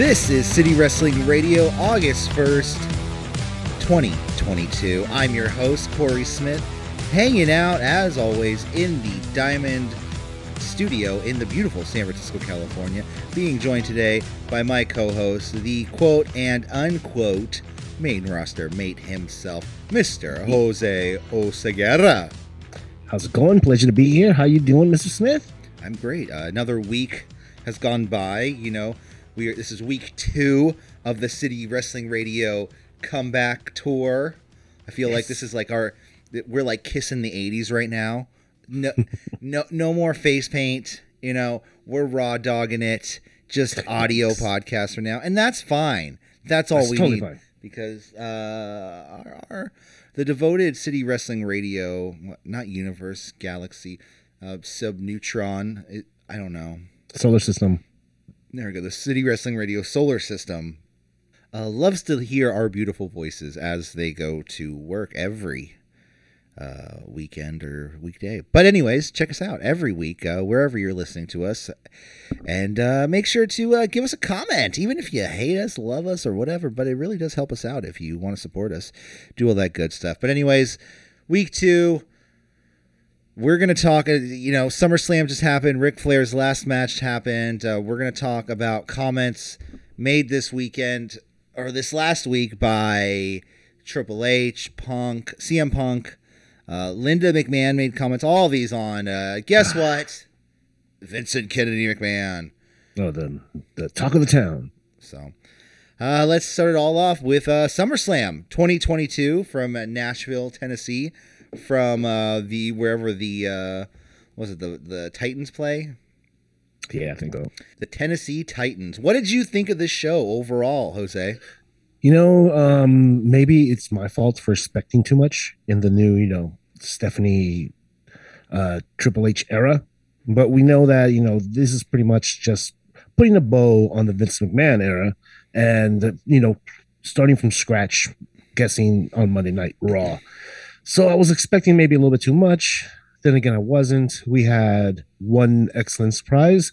This is City Wrestling Radio, August 1st, 2022. I'm your host, Corey Smith, hanging out, as always, in the Diamond Studio in the beautiful San Francisco, California, being joined today by my co host, the quote and unquote main roster mate himself, Mr. Jose Oseguera. How's it going? Pleasure to be here. How you doing, Mr. Smith? I'm great. Uh, another week has gone by. You know, we are, this is week two of the City Wrestling Radio comeback tour. I feel yes. like this is like our we're like kissing the 80s right now. No, no, no more face paint. You know, we're raw dogging it. Just audio podcast for now, and that's fine. That's all that's we totally need fine. because uh, our, our the devoted City Wrestling Radio, not Universe Galaxy, uh, Subneutron. It, I don't know. Solar System. There we go. The City Wrestling Radio Solar System uh, loves to hear our beautiful voices as they go to work every uh, weekend or weekday. But, anyways, check us out every week, uh, wherever you're listening to us. And uh, make sure to uh, give us a comment, even if you hate us, love us, or whatever. But it really does help us out if you want to support us, do all that good stuff. But, anyways, week two we're going to talk, uh, you know, SummerSlam just happened. Ric Flair's last match happened. Uh, we're going to talk about comments made this weekend or this last week by Triple H, Punk, CM Punk, uh, Linda McMahon made comments. All these on, uh, guess what? Vincent Kennedy McMahon. Oh, the, the talk of the town. So. Uh, let's start it all off with uh, SummerSlam 2022 from Nashville, Tennessee from uh, the wherever the uh, was it the the Titans play? Yeah, I think so. The Tennessee Titans. What did you think of this show overall, Jose? You know, um, maybe it's my fault for expecting too much in the new, you know, Stephanie uh, Triple H era. But we know that, you know, this is pretty much just putting a bow on the Vince McMahon era and, you know, starting from scratch, guessing on Monday Night Raw. So I was expecting maybe a little bit too much. Then again, I wasn't. We had one excellent surprise,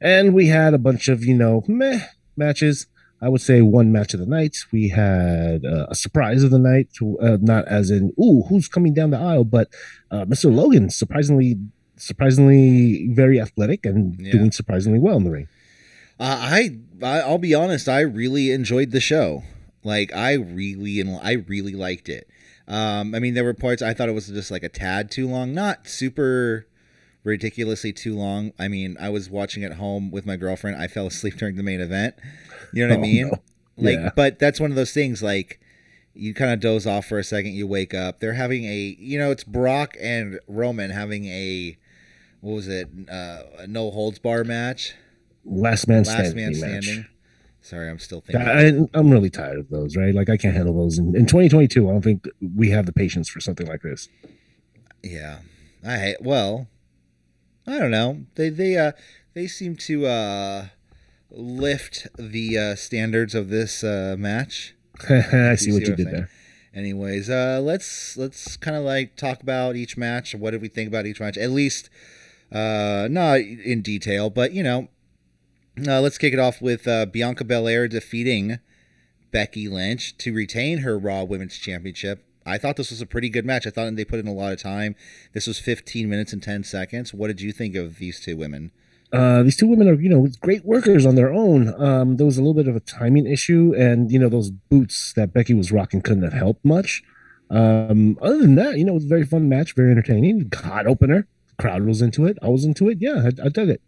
and we had a bunch of, you know, meh matches. I would say one match of the night. We had uh, a surprise of the night, uh, not as in, ooh, who's coming down the aisle, but uh, Mr. Logan, surprisingly, surprisingly very athletic and yeah. doing surprisingly well in the ring. Uh, I, I'll be honest, I really enjoyed the show. Like I really and I really liked it. Um, I mean, there were parts I thought it was just like a tad too long, not super ridiculously too long. I mean, I was watching at home with my girlfriend. I fell asleep during the main event. You know what oh, I mean? No. Like, yeah. but that's one of those things. Like, you kind of doze off for a second, you wake up. They're having a, you know, it's Brock and Roman having a, what was it, uh, a no holds bar match. Last man Last standing. man standing. Match. Sorry, I'm still thinking. I, am really tired of those. Right, like I can't handle those. In, in 2022, I don't think we have the patience for something like this. Yeah, I well, I don't know. They they uh they seem to uh lift the uh, standards of this uh, match. I see, see what you did there. Anyways, uh, let's let's kind of like talk about each match. What did we think about each match? At least, uh, not in detail, but you know, uh, let's kick it off with uh, Bianca Belair defeating Becky Lynch to retain her Raw Women's Championship. I thought this was a pretty good match. I thought they put in a lot of time. This was 15 minutes and 10 seconds. What did you think of these two women? Uh, these two women are, you know, great workers on their own. Um, there was a little bit of a timing issue, and you know, those boots that Becky was rocking couldn't have helped much. Um, other than that, you know, it was a very fun match, very entertaining. Hot opener, crowd was into it. I was into it. Yeah, I, I dug it.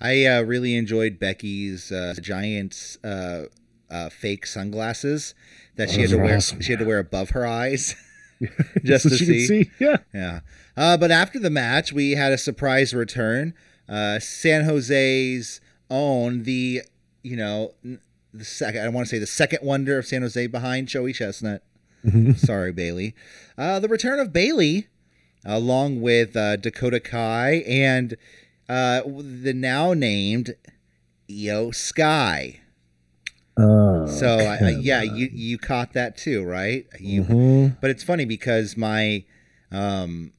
I uh, really enjoyed Becky's uh, giant uh, uh, fake sunglasses that she had to wear. Awesome. She had to wear above her eyes. just so to see. see. Yeah, yeah. Uh, but after the match, we had a surprise return. Uh, San Jose's own the you know the second. I want to say the second wonder of San Jose behind Joey Chestnut. Mm-hmm. Sorry, Bayley. the return of Bayley along with Dakota Kai and uh, the now named Iyo Sky. Oh, so I, yeah, you you caught that too, right? You, mm-hmm. but it's funny because my um,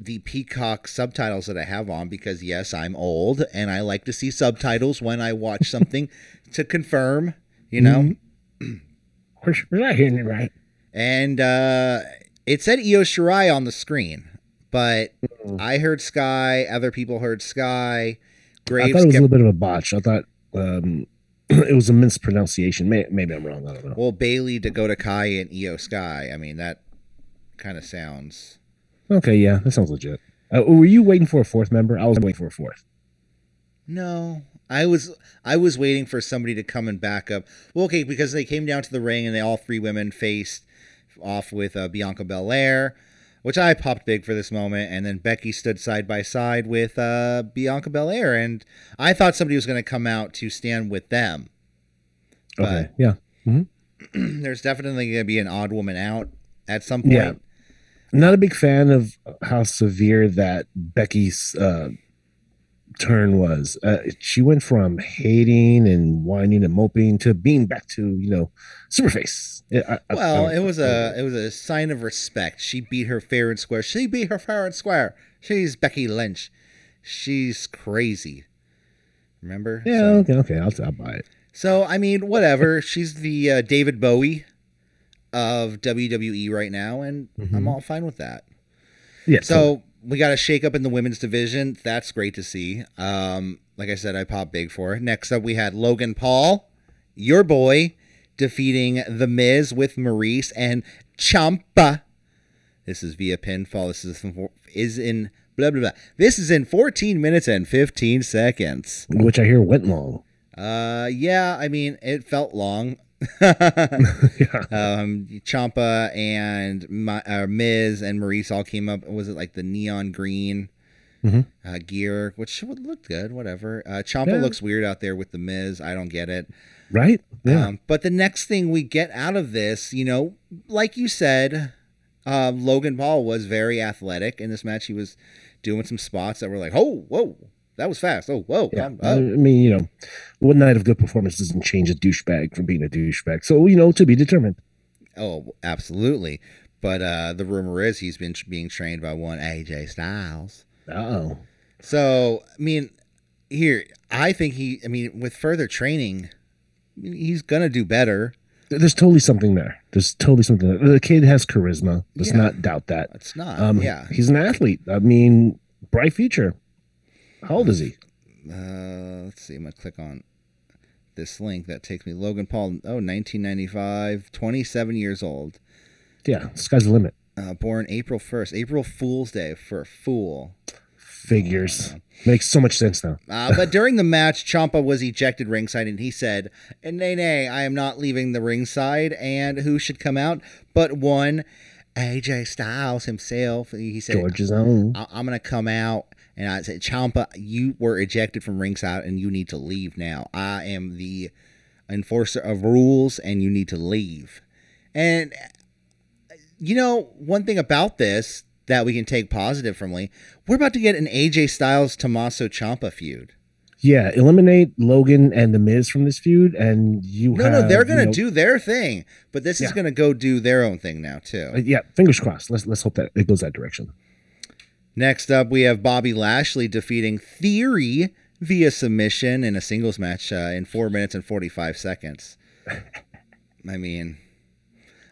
the Peacock subtitles that I have on because yes, I'm old and I like to see subtitles when I watch something to confirm, you know. We're, we're not hearing it right. And uh, it said Io Shirai on the screen, but Mm. I heard Sky. Other people heard Sky. I thought it was a little bit of a botch. I thought um, it was a mispronunciation. May, maybe I'm wrong. I don't know. well Bayley, Dakota Kai, and Io Sky. I mean that kind of sounds. Okay, yeah, that sounds legit. Uh, were you waiting for a fourth member? I was waiting for a fourth. No, I was I was waiting for somebody to come and back up. Well, okay, because they came down to the ring and they all three women faced off with uh, Bianca Belair, which I popped big for this moment, and then Becky stood side by side with uh, Bianca Belair, and I thought somebody was going to come out to stand with them. Okay, yeah. There's definitely going to be an odd woman out at some point. Yeah. Not a big fan of how severe that Becky's uh, turn was. Uh, she went from hating and whining and moping to being back to you know superface. I- I- I Well, don't- it was a it was a sign of respect. She beat her fair and square. She beat her fair and square. She's Becky Lynch. She's crazy. Remember? yeah. So, Okay. Okay. I'll, I'll buy it. so, I mean, whatever. She's the uh, David Bowie of WWE right now, and I'm Mhm. all fine with that. Yeah. So we got a shake up in the women's division. That's great to see. Um, like I said, I popped big for it. Next up, we had Logan Paul, your boy, defeating The Miz with Maryse and Ciampa. This is via pinfall. This is is in blah blah blah. This is in 14 minutes and 15 seconds. which I hear went long. Uh, yeah, I mean it felt long. yeah. um, Ciampa and my, uh, Miz and Maryse all came up. Was it like the neon green Mhm. uh, gear, which would look good? Whatever. Uh, Ciampa Yeah. looks weird out there with the Miz. I don't get it. Right. Yeah. Um, but the next thing we get out of this, you know, like you said, uh, Logan Paul was very athletic in this match. He was doing some spots that were like, oh, whoa, that was fast. Oh, whoa. Yeah, I mean, you know, one night of good performance doesn't change a douchebag from being a douchebag. So, you know, to be determined. Oh, absolutely. But uh, the rumor is he's been tr- being trained by one AJ Styles. Oh, So, I mean, here, I think he, I mean, with further training, he's to do better. there's totally something there. There's totally something. There. The kid has charisma. Let's Yeah. not doubt that. It's not. Um, yeah. he's an athlete. I mean, bright future. How old is he? Uh, let's see. I'm to click on this link that takes me. Logan Paul, oh, 1995, 27 years old. Yeah, sky's the limit. Uh, born April 1st, April Fool's Day for a fool. Figures makes so much sense now. Uh, but during the match, Ciampa was ejected ringside, and he said, "Nay, nay, I am not leaving the ringside. And who should come out but one AJ Styles himself?" He said, George's own. I- "I'm gonna come out." And I said, "Ciampa, you were ejected from ringside, and you need to leave now. I am the enforcer of rules, and you need to leave." And you know, one thing about this that we can take positive from Lee, we're about to get an AJ Styles Tommaso Ciampa feud. Yeah, eliminate Logan and the Miz from this feud, and you. No, have, no, they're gonna you know- do their thing, but this is gonna go do their own thing now too. Uh, yeah, fingers crossed. Let's let's hope that it goes that direction. Next up, we have Bobby Lashley defeating Theory via submission in a singles match uh, in four minutes and forty five seconds. I mean,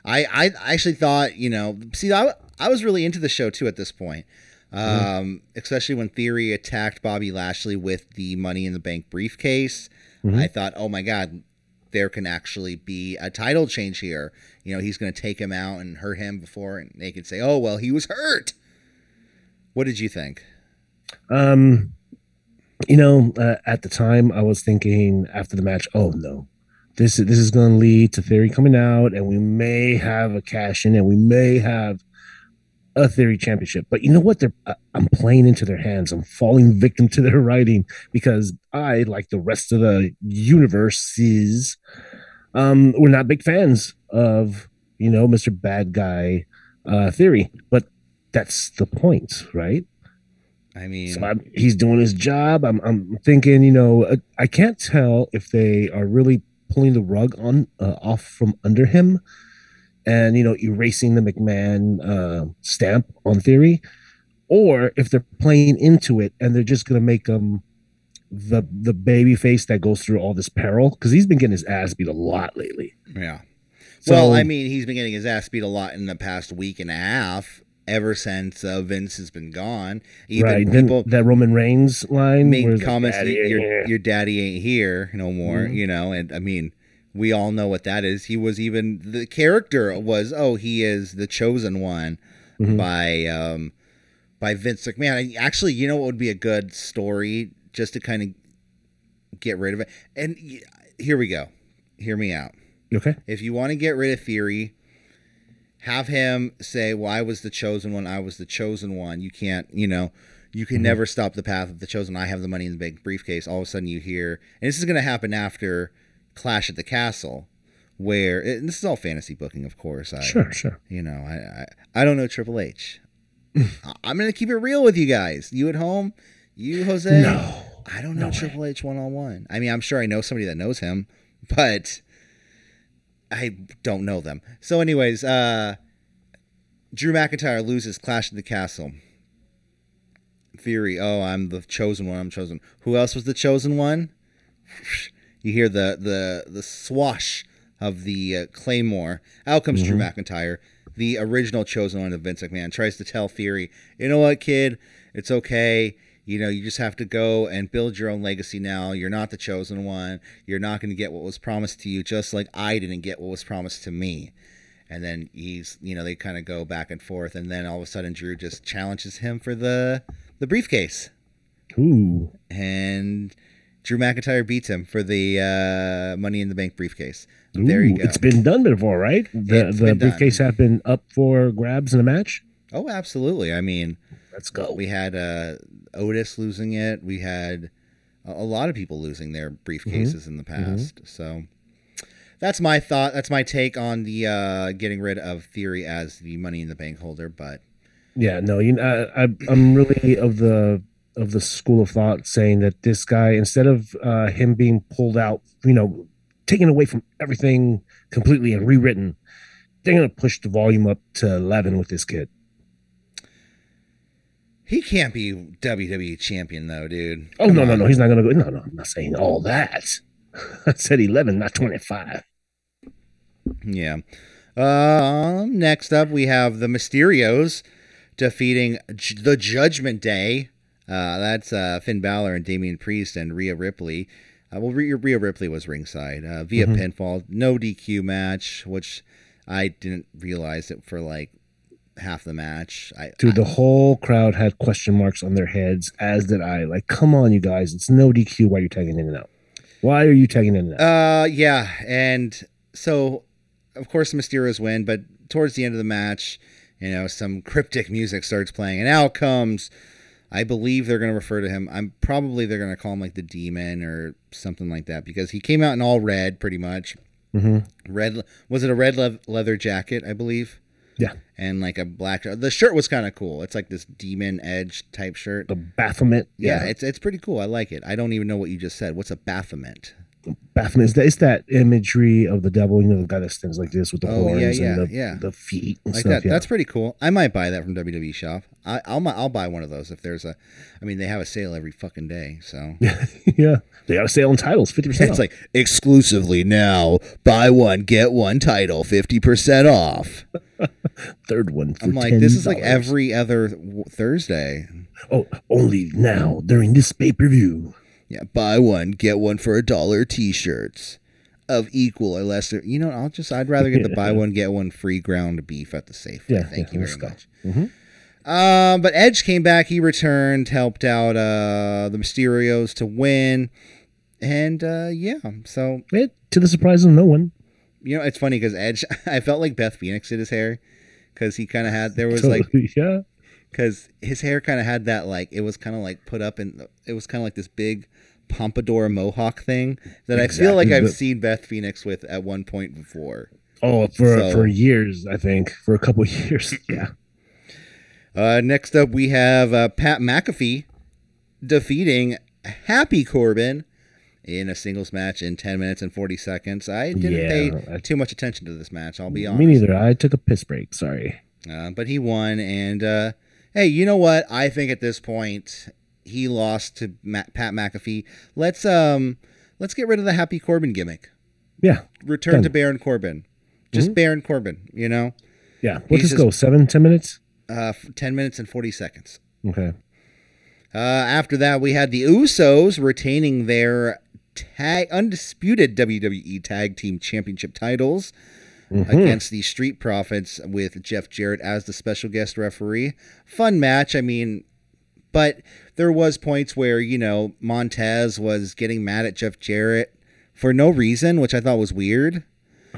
I I actually thought you know, see, I I was really into the show too at this point. Um, especially when Theory attacked Bobby Lashley with the Money in the Bank briefcase. Mhm. I thought, oh my god, there can actually be a title change here. You know, he's going to take him out and hurt him before, and they could say, oh well, he was hurt. What did you think? Um, you know, uh, at the time, I was thinking after the match, oh no, this this is going to lead to Theory coming out, and we may have a cash in, and we may have a Theory championship. But you know what? They're uh, I'm playing into their hands. I'm falling victim to their writing because I, like the rest of the universes, um, we're not big fans of you know Mr. Bad Guy uh, Theory, but that's the point, right? I mean, So I'm, he's doing his job. I'm, I'm thinking, you know, uh, I can't tell if they are really pulling the rug on uh, off from under him, and you know, erasing the McMahon uh, stamp on Theory, or if they're playing into it and they're just gonna make him the the baby face that goes through all this peril because he's been getting his ass beat a lot lately. Yeah. So, well, I mean, he's been getting his ass beat a lot in the past week and a half. Ever since uh, Vince has been gone, even right? People that Roman Reigns line make where it's like, comments that your here." your daddy ain't here no more. Mhm. You know, and I mean, we all know what that is. He was even the character was oh he is the chosen one Mhm. by um by Vince McMahon. Actually, you know what would be a good story just to kind of get rid of it. And here we go. Hear me out. Okay. If you want to get rid of Theory, have him say, "Well, I was the chosen one. I was the chosen one." You can't, you know, you can Mhm. never stop the path of the chosen. I have the money in the big briefcase. All of a sudden, you hear, and this is going to happen after Clash at the Castle, where and this is all fantasy booking, of course. I, Sure. Sure. You know, I, I I don't know Triple H. I'm to keep it real with you guys. You at home, you Jose. No. I don't know No way. Triple H one on one. I mean, I'm sure I know somebody that knows him, but I don't know them. So, anyways, uh, Drew McIntyre loses Clash of the Castle. Theory, oh, I'm the chosen one. I'm chosen. Who else was the chosen one? You hear the the the swash of the uh, claymore. Out comes Drew McIntyre, the original chosen one of Vince McMahon. Tries to tell Theory, you know what, kid, it's okay. You know, you just have to go and build your own legacy now. You're not the chosen one. You're not going to get what was promised to you, just like I didn't get what was promised to me. And then he's, you know, they kind of go back and forth, and then all of a sudden Drew just challenges him for the the briefcase, Ooh. and Drew McIntyre beats him for the uh, Money in the Bank briefcase. There you go. It's been done before, right? The It's the been done. briefcase have been up for grabs in a match. Oh, absolutely. I mean, Let's go. we had uh, Otis losing it. We had a, lot of people losing their briefcases in the past. So that's my thought. That's my take on the uh, getting rid of Theory as the Money in the Bank holder. But Yeah, no, you know, I, I, I'm really of the of the school of thought saying that this guy, instead of uh, him being pulled out, you know, taken away from everything completely and rewritten, they're gonna push the volume up to eleven with this kid. he can't be WWE champion though, dude. Oh Come no, no, on. no, he's not gonna go. No, no, I'm not saying all that. I said eleven, not twenty-five. Yeah. Um. Next up, we have the Mysterios defeating J- the Judgment Day. Uh, that's uh, Finn Balor and Damian Priest and Rhea Ripley. Uh, well, Rhea, Rhea Ripley was ringside uh, via Mhm. pinfall, no DQ match, which I didn't realize it for like half the match. I, Dude, the whole crowd had question marks on their heads, as did I. Like, come on, you guys, it's no DQ. Why are you tagging in and out? Why are you tagging in and out? Uh, yeah, and so of course Mysterios win, but towards the end of the match, you know, some cryptic music starts playing, and out comes, I believe they're going to refer to him. I'm probably they're going to call him like the Demon or something like that because he came out in all red, pretty much. hmm Red was it a red le- leather jacket, I believe. Yeah. And like a black. The shirt was kind of cool. It's like this demon edge type shirt. The Baphomet. Yeah, it's it's pretty cool. I like it. I don't even know what you just said. What's a Baphomet? Baphomet is that, it's that imagery of the devil, you know, the guy that stands like this with the Oh, horns yeah, and the, yeah. the feet and like stuff. that. That's pretty cool. I might buy that from WWE shop. I, I'll I'll buy one of those if there's a. I mean, they have a sale every fucking day, so yeah. yeah. They got a sale on titles, 50% it's off. like exclusively now. Buy one get one title, fifty percent off. third one. I'm like, this is like every other Thursday. Oh, only now during this pay per view. Yeah, buy one get one for a dollar T-shirts of equal or lesser. You know, I'll just I'd rather get the buy one get one free ground beef at the safe. Yeah, Thank yeah, you very go. much. Mhm. Um, but Edge came back. He returned, helped out uh, the Mysterios to win, and uh, yeah. So Eh, to the surprise of no one. you know, it's funny because Edge. I felt like Beth Phoenix did his hair because he kind of had there was like yeah. Because his hair kind of had that like it was kind of like put up in it was kind of like this big pompadour mohawk thing that I feel like I've seen Beth Phoenix with at one point before. Oh, for So- for years, I think. For a couple years. Yeah. Uh, next up, we have uh, Pat McAfee defeating Happy Corbin in a singles match in 10 minutes and 40 seconds. I didn't Yeah, pay I- too much attention to this match, I'll be honest. Me neither. I took a piss break. Sorry. Uh, but he won, and uh, hey, you know what? I think at this point he lost to Matt, Pat McAfee. Let's um let's get rid of the Happy Corbin gimmick. Yeah. Return Done. to Baron Corbin. Just Mhm. Baron Corbin. You know, Yeah. What does go? Seven, ten minutes? uh, ten minutes and forty seconds. Okay. Uh, after that, we had the Usos retaining their tag undisputed WWE Tag Team Championship titles Mhm. against the Street Profits with Jeff Jarrett as the special guest referee. Fun match, I mean, but there was points where you know Montez was getting mad at Jeff Jarrett for no reason, which I thought was weird.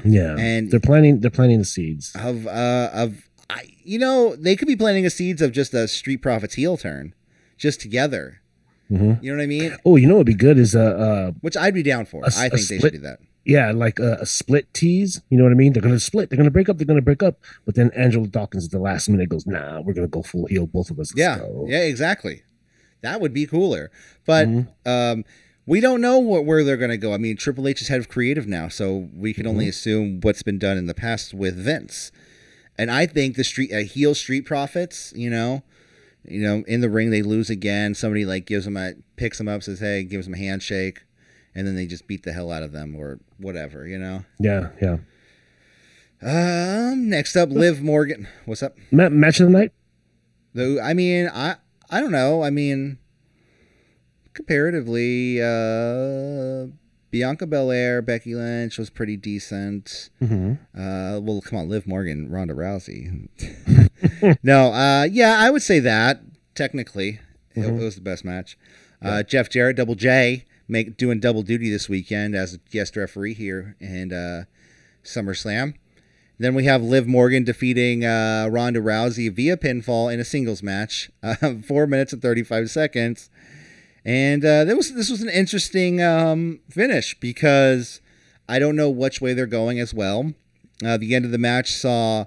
Yeah. And- they're planting they're planting the seeds. Of uh of I you know they could be planting the seeds of just a Street Profits heel turn, just together. Mhm. You know what I mean? Oh, you know what'd be good is uh, uh Which I'd be down for. A I a think they split- should do that. Yeah, like a, a split tease. You know what I mean? They're gonna split. They're gonna break up. They're gonna break up. But then Angelo Dawkins at the last minute goes, "Nah, we're gonna go full heel, both of us." Let's Yeah, go." yeah, exactly. That would be cooler. But Mhm. um, we don't know what, where they're going to go. I mean, Triple H is head of creative now, so we can Mm-hmm. only assume what's been done in the past with Vince. And I think the street uh, heel street profits, you know, you know, in the ring they lose again. Somebody like gives them a picks them up, says, "Hey," gives them a handshake, and then they just beat the hell out of them or whatever, you know. yeah, yeah. Um, next up, Liv Morgan. What's up? Ma- match of the night. Though I mean, I I don't know. I mean, comparatively, uh, Bianca Belair, Becky Lynch was pretty decent. Mm-hmm. Uh, well, come on, Liv Morgan, Ronda Rousey. no, uh, yeah, I would say that technically it, Mhm. it was the best match. Uh, Jeff Jarrett, Double J, make doing double duty this weekend as a guest referee here and uh, SummerSlam. Then we have Liv Morgan defeating uh, Ronda Rousey via pinfall in a singles match, uh, four minutes and thirty five seconds. And uh, was this was an interesting um, finish because I don't know which way they're going as well. Uh, the end of the match saw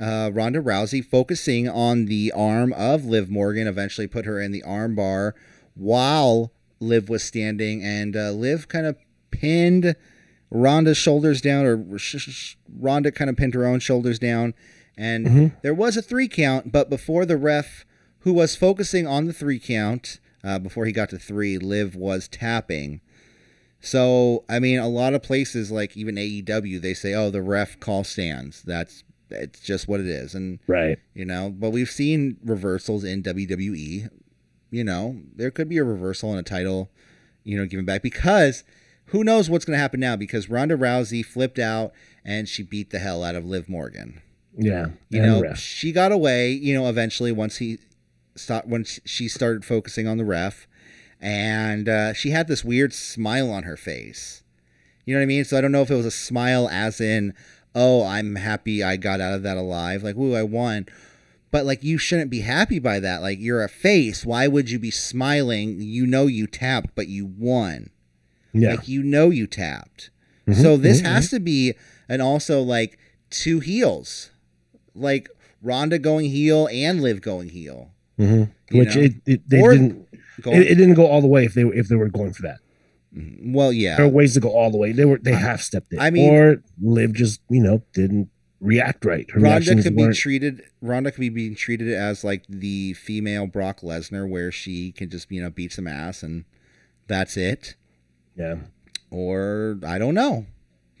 uh, Ronda Rousey focusing on the arm of Liv Morgan, eventually put her in the arm bar while Liv was standing, and uh, Liv kind of pinned Ronda's shoulders down, or sh- sh- Ronda kind of pinned her own shoulders down, and Mhm. there was a three count, but before the ref, who was focusing on the three count, uh, before he got to three, Liv was tapping. So I mean, a lot of places like even AEW, they say, "Oh, the ref call stands." That's it's just what it is, and Right. you know. But we've seen reversals in WWE. You know, there could be a reversal in a title, you know, given back because who knows what's going to happen now? Because Ronda Rousey flipped out and she beat the hell out of Liv Morgan. Yeah. You know, ref. she got away. You know, eventually once he stopped, when she started focusing on the ref, and uh, she had this weird smile on her face. You know what I mean? So I don't know if it was a smile as in, "Oh, I'm happy I got out of that alive," like, "Ooh, I won." But like, you shouldn't be happy by that. Like, you're a face. Why would you be smiling? You know you tapped, but you won. Yeah. Like, you know you tapped. Mhm, So this mhm, has to be, and also like two heels, like Ronda going heel and Liv going heel. mhm. Which it, it they Or- didn't it, it didn't go all the way if they were if they were going for that. well, yeah. There are ways to go all the way. They were they half stepped it. I mean- or Liv just you know didn't react right. Her Ronda could be treated. Ronda could be being treated as like the female Brock Lesnar, where she can just you know beat some ass and that's it. yeah. Or I don't know.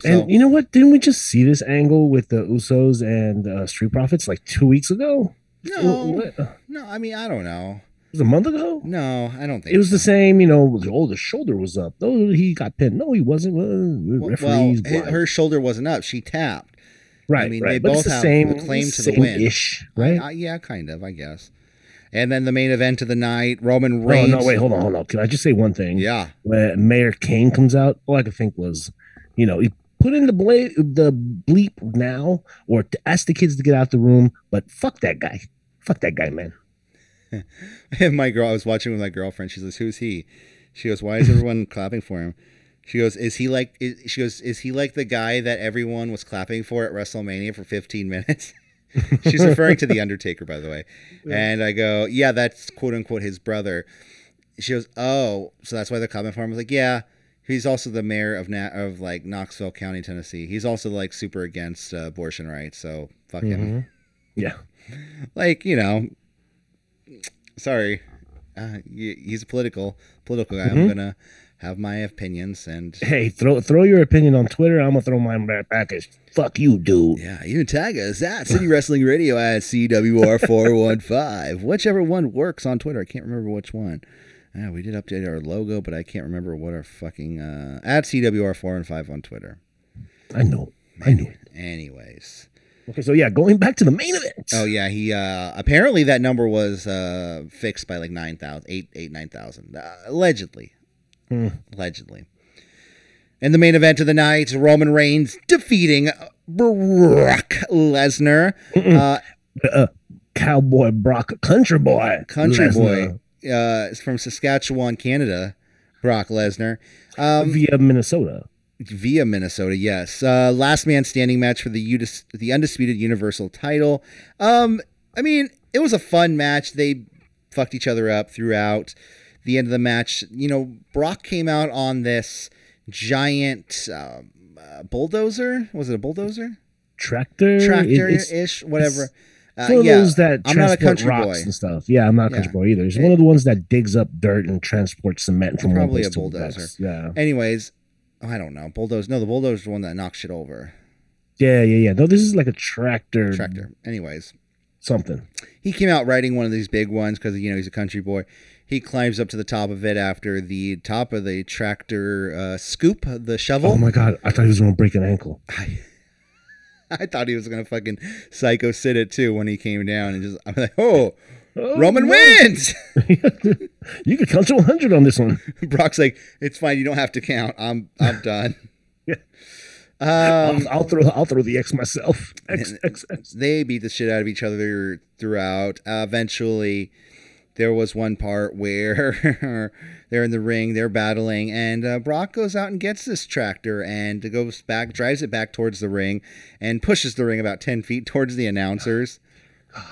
So, And you know what? Didn't we just see this angle with the Usos and uh, Street Profits like two weeks ago? no, What? No, I mean I don't know. It was a month ago. No, I don't think It was the same, you know. Oh, the shoulder was up. Oh, he got pinned. No, he wasn't. Uh, Well, well, referees. her- blind. her shoulder wasn't up. She tapped. Right, I mean, right. they but both the have same claim to the win. Ish, right? I- yeah, kind of, I guess. And then the main event of the night, Roman Reigns. oh no, wait, hold on, hold on. Can I just say one thing? Yeah, When Mayor Kane comes out, all I could think was, you know, he put in the blade, the bleep now, or to ask the kids to get out the room. But fuck that guy. Fuck that guy, man. and my girl, I was watching with my girlfriend. She says, "Who's he?" She goes, "Why is everyone clapping for him?" She goes, "Is he like?" Is, she goes, "Is he like the guy that everyone was clapping for at WrestleMania for 15 minutes?" She's referring to the Undertaker, by the way. And I go, "Yeah, that's quote unquote his brother." She goes, "Oh, so that's why for him." I was like, "Yeah." He's also the mayor of Na- of like Knoxville County, Tennessee. He's also like super against uh, abortion rights, so fuck him. Mhm. Yeah. Like you know, sorry, uh, he's a political political guy. I'm Mhm. gonna have my opinions and Hey, throw throw your opinion on Twitter. I'm gonna throw mine right back. As fuck you, dude. yeah, even tag us at City Wrestling Radio at CWR four one five, whichever one works on Twitter. I can't remember which one. Yeah, we did update our logo, but I can't remember what our fucking uh, at CWR four one five on Twitter. I know. I knew it. Anyways. Okay, so yeah, going back to the main event. Oh yeah, he uh apparently that number was uh fixed by like 9,000, 8 8 9,000 uh, allegedly. Hmm. Allegedly. In the main event of the night, Roman Reigns defeating Brock Lesnar. Uh Uh, Cowboy Brock, Country Boy, country Lesnar, boy uh is from Saskatchewan, Canada. Brock Lesnar. Um via Minnesota. via Minnesota. Yes, uh, last man standing match for the udis- the undisputed Universal title. Um, I mean, it was a fun match. They fucked each other up throughout. The end of the match, you know, Brock came out on this giant um, uh, bulldozer. Was it a bulldozer? Tractor, Tractor ish, whatever. Uh, one of yeah, those that I'm not a transport country rocks boy. and stuff. Yeah, I'm not a Yeah. country boy either. It's one of the ones that digs up dirt and transports cement from one Probably place a to the bulldozer. next. Yeah, Anyways, I don't know. Bulldozer. No, the bulldozer is the one that knocks shit over. yeah, yeah, yeah. No, this is like a tractor, Tractor. Anyways. something. he came out riding one of these big ones because you know he's a country boy. He climbs up to the top of it after the top of the tractor uh, scoop the shovel. Oh my god, I thought he was going to break an ankle. I, I thought he was gonna fucking psycho sit it too when he came down and just I'm like, oh, Oh, Roman no. wins. you could count to 100 on this one. Brock's like, it's fine, you don't have to count. I'm I'm done. Yeah. Um, I'll, I'll throw I'll throw the X myself. X X X. they beat the shit out of each other throughout. Uh, eventually, there was one part where they're in the ring, they're battling, and uh, Brock goes out and gets this tractor and goes back, drives it back towards the ring, and pushes the ring about 10 feet towards the announcers. God.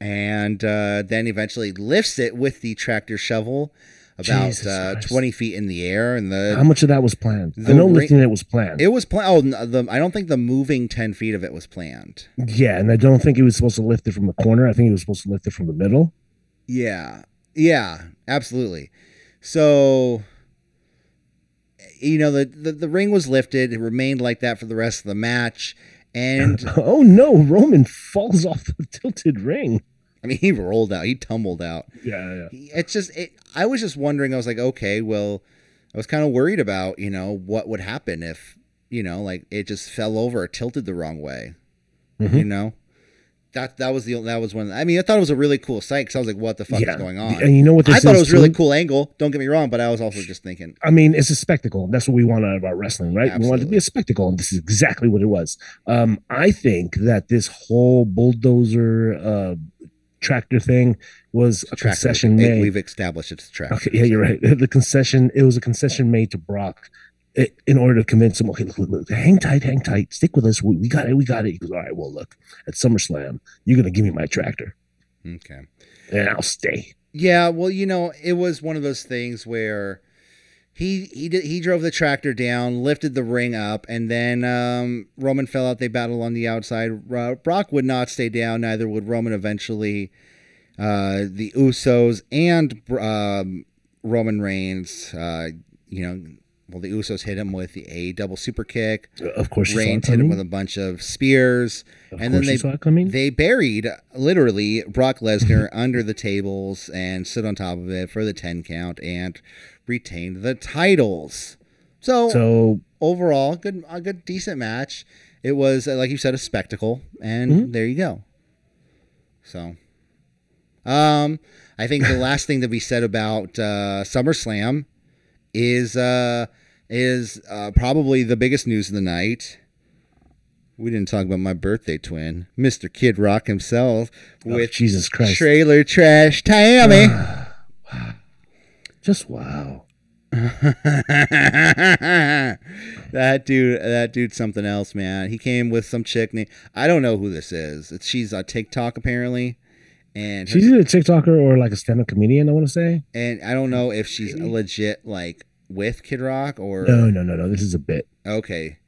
And uh, then eventually lifts it with the tractor shovel about uh, 20 feet in the air. And the How much of that was planned? the I know lifting it was planned. it was planned. Oh, the, I don't think the moving 10 feet of it was planned. yeah, and I don't think he was supposed to lift it from the corner. I think he was supposed to lift it from the middle. Yeah. Yeah, absolutely. So you know the, the the ring was lifted, it remained like that for the rest of the match and Oh no, Roman falls off the tilted ring. I mean he rolled out, he tumbled out. Yeah, yeah. It's just it, I was just wondering I was like, okay, well I was kind of worried about, you know, what would happen if, you know, like it just fell over or tilted the wrong way. Mhm. You know? That that was the that was one. I mean, I thought it was a really cool sight because I was like, "What the fuck yeah. is going on?" And you know what this I thought it was a really cool angle. Don't get me wrong, but I was also just thinking, I mean, it's a spectacle. That's what we want out of our wrestling, right? We want it to be a spectacle, and this is exactly what it was. Um, I think that this whole bulldozer uh, tractor thing was a tractor. concession made. We've established it's a tractor. Okay, yeah, you're right. The concession, it was a concession made to Brock in order to convince him, okay, look, look, look, hang tight, hang tight, stick with us. We, we got it, we got it. He goes, all right, well, look, at SummerSlam, you're going to give me my tractor, Okay. and I'll stay. Yeah, well, you know, it was one of those things where he he did he drove the tractor down, lifted the ring up, and then um, Roman fell out. They battled on the outside. Ro- Brock would not stay down. Neither would Roman. Eventually, uh, the Usos and um, Roman Reigns. Uh, you know, well, the Usos hit him with a double super kick. Of course, you saw it Reigns hit him with a bunch of spears. Of and then they- you saw it coming. They buried literally Brock Lesnar under the tables and stood on top of it for the 10 count and retained the titles. So, so overall, good a good decent match. It was uh, like you said a spectacle and Mhm. there you go. So um I think the last thing to be said about uh SummerSlam is uh is uh probably the biggest news of the night. We didn't talk about my birthday twin, Mr. Kid Rock himself, oh, with Jesus Christ, trailer trash Tammy. just wow. that dude, that dude's something else, man. He came with some chick named I don't know who this is. It's, she's on TikTok apparently, and her- She's either a TikToker or like a stand-up comedian. I want to say. and I don't know if she's legit like with Kid Rock or No, no, no, no. This is a bit. okay,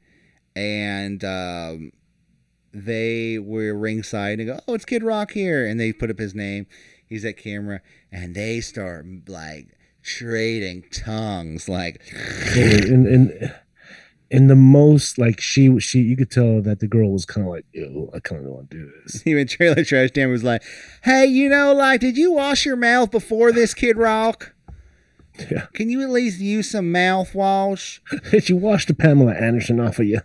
and um, they were ringside and go, oh, it's Kid Rock here, and they put up his name. He's at camera, and they start like trading tongues, like. And and in the most like she she you could tell that the girl was kind of like, ew, I kind of don't want to do this. Even Trailer Trash Dan was like, "Hey, you know, like, did you wash your mouth before this, Kid Rock? Yeah. Can you at least use some mouthwash?" Did you wash the Pamela Anderson off of you?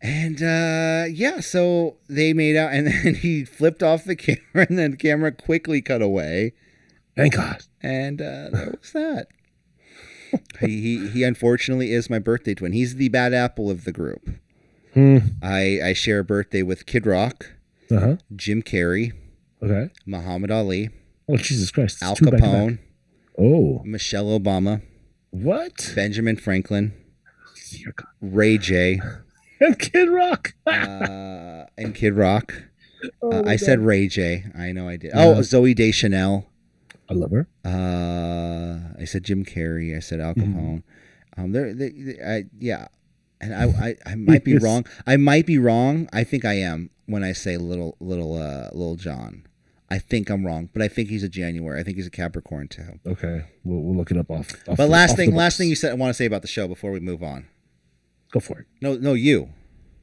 And uh yeah, so they made out, and then he flipped off the camera, and then the camera quickly cut away, Thank God. and uh, that was that. he, he he unfortunately is my birthday twin. He's the bad apple of the group. Hmm. I I share a birthday with Kid Rock, Uh huh. Jim Carrey, Okay. Muhammad Ali, Oh Jesus Christ. Al It's two back. Capone, Oh. Michelle Obama, What? Benjamin Franklin, Ray J, And Kid Rock. uh, and Kid Rock. Oh Uh, I said God. Ray J. I know I did. Oh, Yeah. Zooey Deschanel. I love her. Uh, I said Jim Carrey. I said Al Mhm. Capone. Um, there, they, they- I, yeah, and I, I, I might be wrong. I might be wrong. I think I am when I say little, little, uh, little John. I think I'm wrong, but I think he's a January. I think he's a Capricorn too. Okay. We'll, we'll look it up off. off But the- last off thing, last thing you said, I want to say about the show before we move on. Go for it. No, no, you.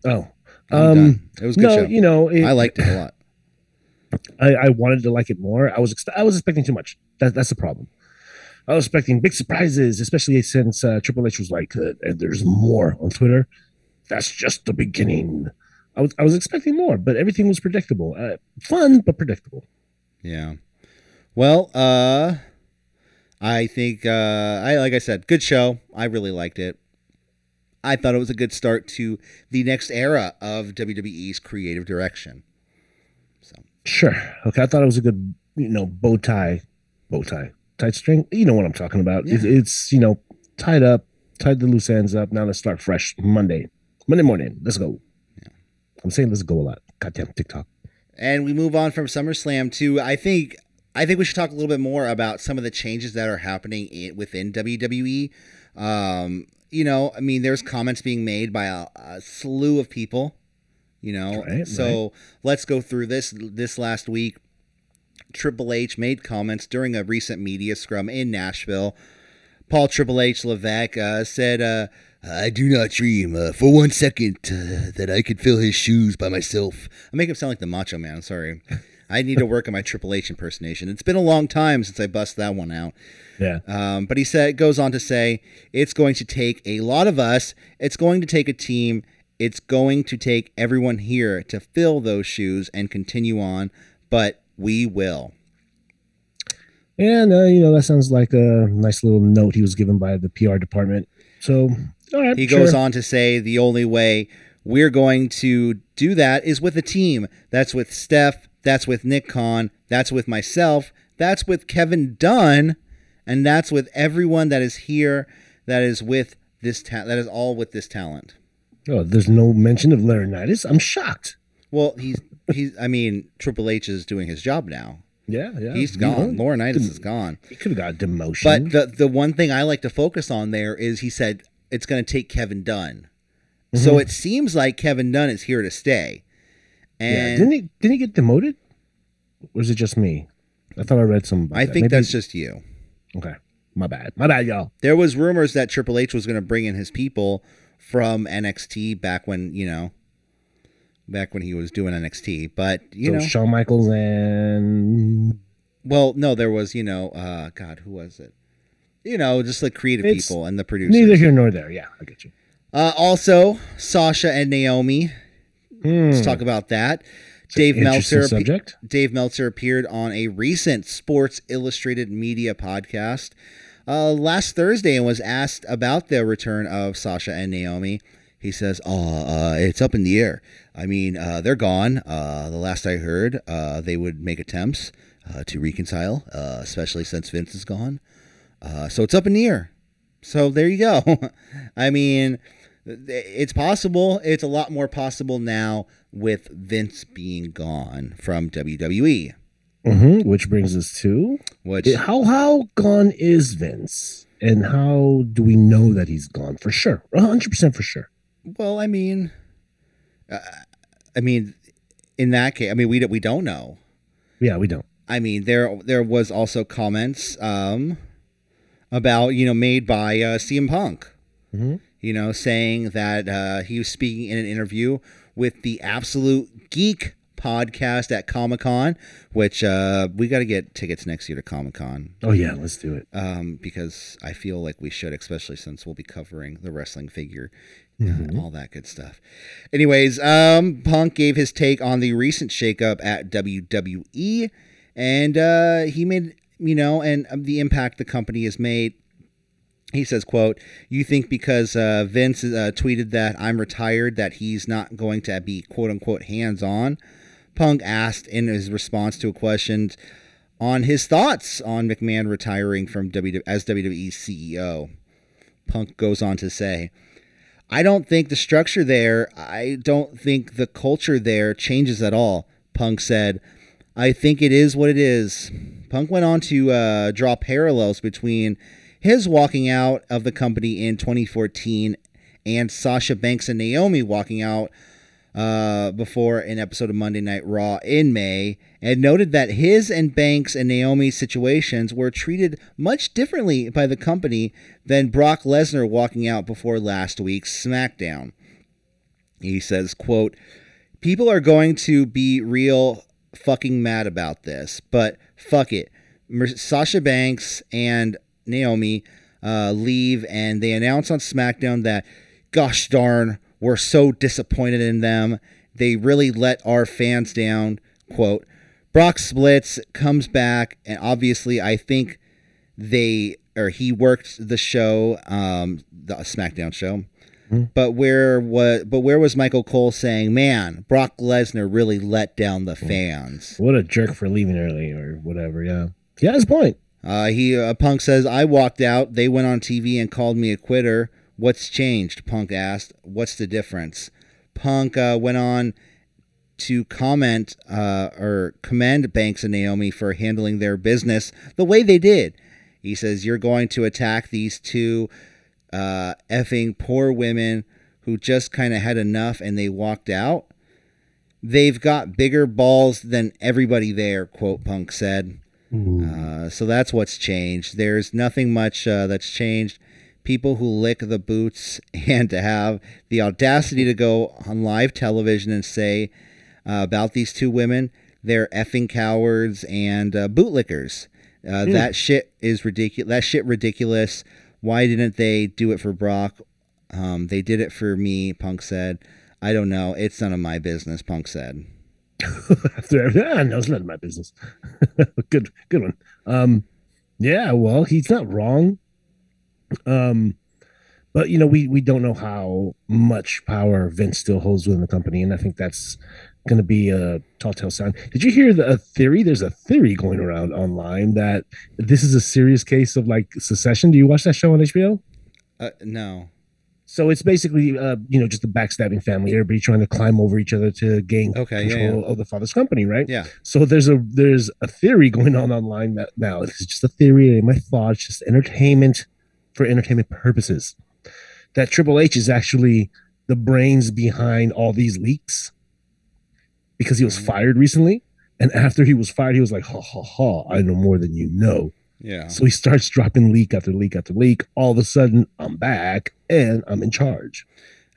Oh. I'm Um, done. It was good no, show. you know, it, I liked it a lot. I, I wanted to like it more. I was I was expecting too much. That, that's the problem. I was expecting big surprises, especially since uh, Triple H was like, uh, "And there's more on Twitter." That's just the beginning. I was I was expecting more, but everything was predictable. Uh, fun, but predictable. Yeah. Well, uh I think uh I like I said, good show. I really liked it. I thought it was a good start to the next era of WWE's creative direction. So, Sure. Okay. I thought it was a good, you know, bow tie, bow tie, tight string. You know what I'm talking about. Yeah. it's you know tied up, tied the loose ends up. Now let's start fresh Monday, Monday morning. Let's go. I'm saying let's go a lot. Goddamn TikTok. And we move on from SummerSlam to I think I think we should talk a little bit more about some of the changes that are happening in, within WWE. Um, you know, I mean, there's comments being made by a, a slew of people. You know, Right, so let's go through this. This last week, Triple H made comments during a recent media scrum in Nashville. Paul Triple H Levesque uh, said, uh, "I do not dream uh, for one second uh, that I could fill his shoes by myself." I make him sound like the Macho Man. I'm Sorry, I need to work on my Triple H impersonation. It's been a long time since I bust that one out. Yeah. Um, but he said goes on to say it's going to take a lot of us. It's going to take a team. It's going to take everyone here to fill those shoes and continue on. But we will. And uh, you know that sounds like a nice little note he was given by the PR department. So right, He sure. goes on to say the only way we're going to do that is with a team. That's with Steph. That's with Nick Khan. That's with myself. That's with Kevin Dunn. And that's with everyone that is here. That is with this. Ta- that is all with this talent. Oh, there's no mention of Laurinaitis. I'm shocked. Well, he's he's. I mean, Triple H is doing his job now. Yeah, yeah. He's You gone. know, Laurinaitis is gone. He could have got a demotion. But the the one thing I like to focus on there is he said it's going to take Kevin Dunn. So Mhm. it seems like Kevin Dunn is here to stay. yeah, didn't he? Didn't he get demoted? Or is it just me? I thought I read some. I that. think Maybe- that's just you. okay. My bad. My bad, y'all. There was rumors that Triple H was going to bring in his people from NXT back when you know, back when he was doing NXT. But you so know, Shawn Michaels and well, no, there was you know, uh, God, who was it? You know, just like creative It's people and the producers. neither here nor there. Yeah, I get you. Uh, also, Sasha and Naomi. Let's Hmm. talk about that. Dave Meltzer. subject. Dave Meltzer appeared on a recent Sports Illustrated media podcast uh, last Thursday and was asked about the return of Sasha and Naomi. He says, "Oh, uh, it's up in the air. I mean, uh, they're gone. Uh, the last I heard, uh, they would make attempts uh, to reconcile, uh, especially since Vince is gone. Uh, so it's up in the air. So there you go. I mean, it's possible. It's a lot more possible now with Vince being gone from WWE. hmm Which brings us to Which how how gone is Vince, and how do we know that he's gone for sure? hundred percent for sure. Well, I mean, uh, I mean, in that case, I mean, we don't- we don't know. Yeah, we don't. I mean, there there was also comments um, about you know made by uh, CM Punk. Mhm. You know, saying that uh, he was speaking in an interview with the Absolute Geek podcast at Comic Con, which uh, we got to get tickets next year to Comic Con Oh yeah, let's do it. um, because I feel like we should, especially since we'll be covering the wrestling figure, uh, Mhm. all that good stuff. Anyways, um, Punk gave his take on the recent shakeup at WWE, and uh, he made you know, and um, the impact the company has made. He says, "quote You think because uh, Vince uh, tweeted that I'm retired that he's not going to be quote unquote hands on?" Punk asked in his response to a question on his thoughts on McMahon retiring from WWE as WWE's CEO. Punk goes on to say, I don't think the structure there, I don't think the culture there changes at all. Punk said, I think it is what it is. Punk went on to uh, draw parallels between his walking out of the company in 2014 and Sasha Banks and Naomi walking out uh, before an episode of Monday Night Raw in May, and noted that his and Banks and Naomi's situations were treated much differently by the company than Brock Lesnar walking out before last week's SmackDown. He says, quote, People are going to be real fucking mad about this, but fuck it. Sasha Banks and Naomi uh, leave, and they announce on SmackDown that, gosh darn, we're so disappointed in them. They really let our fans down. Quote, Brock splits, comes back, and obviously, I think they or he worked the show, um, the SmackDown show. But where was but where was Michael Cole saying, "Man, Brock Lesnar really let down the fans"? What a jerk for leaving early or whatever. Yeah, he had his point. Uh, he uh, Punk says, "I walked out. They went on TV and called me a quitter. What's changed?" Punk asked. "What's the difference?" Punk uh, went on to comment uh, or commend Banks and Naomi for handling their business the way they did. He says, "You're going to attack these two uh, effing poor women who just kind of had enough and they walked out. They've got bigger balls than everybody there." Quote Punk said. Uh, so that's what's changed. There's nothing much uh, that's changed. People who lick the boots and to have the audacity to go on live television and say uh, about these two women, they're effing cowards and uh, bootlickers. Uh, That shit is ridiculous. That shit ridiculous. Why didn't they do it for Brock? Um, they did it for me. Punk said. I don't know. It's none of my business. Punk said. After yeah, no, it's none of my business. good, good one. Um, yeah, well, he's not wrong. Um, but you know, we we don't know how much power Vince still holds within the company, and I think that's going to be a tall tale sign. Did you hear the a theory? There's a theory going around online that this is a serious case of like Succession. Do you watch that show on HBO? Uh, no. So it's basically, uh, you know, just a backstabbing family. Everybody trying to climb over each other to gain Okay, yeah, control of the father's company, right? Yeah. So there's a there's a theory going on online that now is just a theory, it ain't my thoughts, just entertainment for entertainment purposes. That Triple H is actually the brains behind all these leaks because he was fired recently, and after he was fired, he was like, "Ha ha ha! I know more than you know." Yeah. So he starts dropping leak after leak after leak. All of a sudden, I'm back and I'm in charge.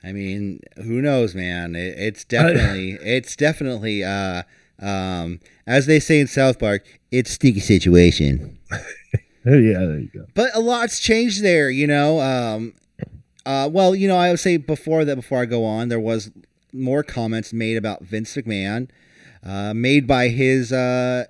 I mean, who knows, man? It, it's definitely, it's definitely, uh, um, as they say in South Park, it's sticky situation. Yeah, there you go. But a lot's changed there, you know. Um, uh, well, you know, I would say before that, before I go on, there was more comments made about Vince McMahon, uh, made by his, uh,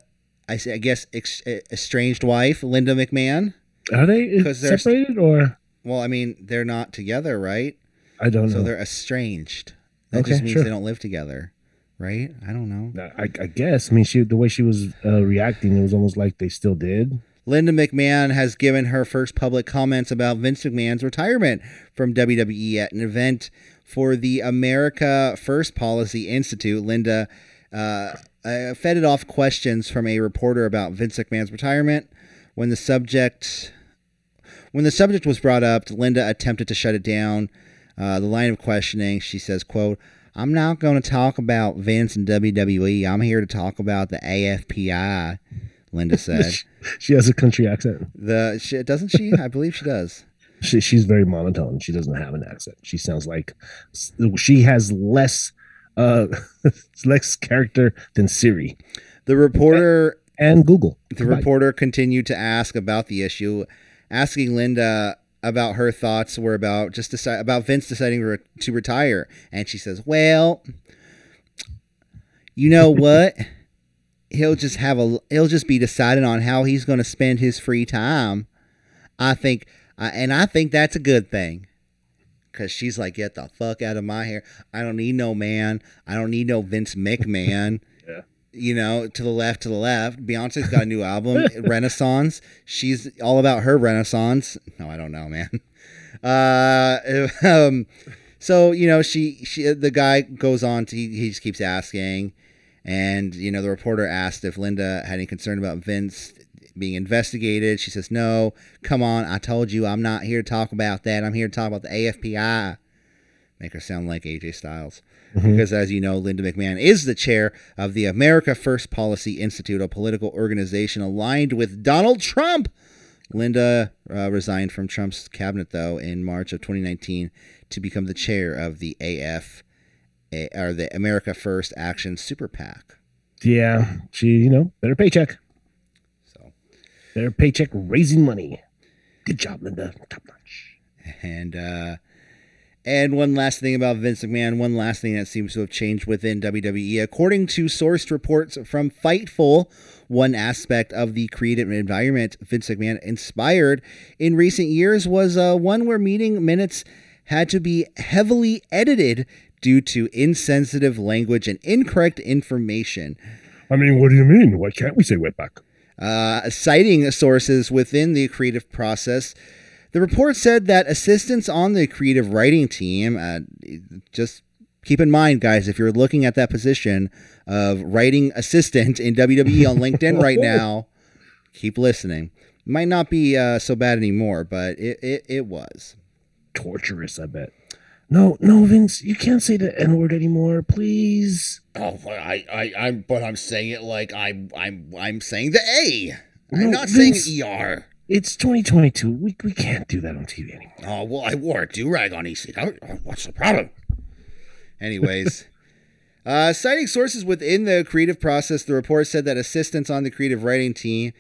I, say, I guess, ex- estranged wife, Linda McMahon. Are they're- separated or Well, I mean, they're not together, right? I don't So know. So they're estranged. That Okay, just means sure. they don't live together, right? I don't know. I, I guess. I mean, she the way she was uh, reacting, it was almost like they still did. Linda McMahon has given her first public comments about Vince McMahon's retirement from WWE at an event for the America First Policy Institute. Linda uh, uh, fed off questions from a reporter about Vince McMahon's retirement. When the subject when the subject was brought up, Linda attempted to shut it down. Uh, the line of questioning, she says, "quote I'm not going to talk about Vince and WWE. I'm here to talk about the AFPI. Linda said. she has a country accent. The she, doesn't she? I believe she does. She, she's very monotone. She doesn't have an accent. She sounds like she has less uh less character than Siri. The reporter and Google. The Goodbye. reporter continued to ask about the issue, asking Linda about her thoughts were about just decide, about Vince deciding re- to retire, and she says, "Well, you know what? he'll just have a he'll just be deciding on how he's going to spend his free time. I think, and I think that's a good thing." Cause she's like, get the fuck out of my hair. I don't need no man. I don't need no Vince McMahon yeah. you know, to the left, to the left. Beyonce's got a new album, Renaissance. She's all about her Renaissance. No, I don't know, man. Uh, um, so you know, she, she, the guy goes on to, he, he just keeps asking, and you know, the reporter asked if Linda had any concern about Vince being investigated. She says, "No, come on, I told you, I'm not here to talk about that. I'm here to talk about the AFPI." Make her sound like AJ Styles. Mm-hmm. Because, as you know, Linda McMahon is the chair of the America First Policy Institute, a political organization aligned with Donald Trump. Linda uh, resigned from Trump's cabinet, though, in March of 2019 to become the chair of the AF, or the America First Action Super PAC. Yeah, she, you know, better paycheck. Better paycheck raising money. Good job, Linda. Top notch. And, uh, and one last thing about Vince McMahon, one last thing that seems to have changed within WWE. According to sourced reports from Fightful, one aspect of the creative environment Vince McMahon inspired in recent years was uh, one where meeting minutes had to be heavily edited due to insensitive language and incorrect information. I mean, what do you mean? Why can't we say wetback? Uh, citing sources within the creative process, the report said that assistants on the creative writing team, uh, just keep in mind, guys, if you're looking at that position of writing assistant in WWE on LinkedIn right now, keep listening. Might not be uh, so bad anymore, but it, it, it was. Torturous, I bet. No, no, Vince, you can't say the N word anymore, please. Oh, I, I, I'm, but I'm saying it like I'm, I'm, I'm saying the A. I'm no, not Vince, saying ER. It's 2022. We, we can't do that on TV anymore. Oh, well, I wore a do rag on EC. What's the problem? Anyways, uh, citing sources within the creative process, the report said that assistants on the creative writing team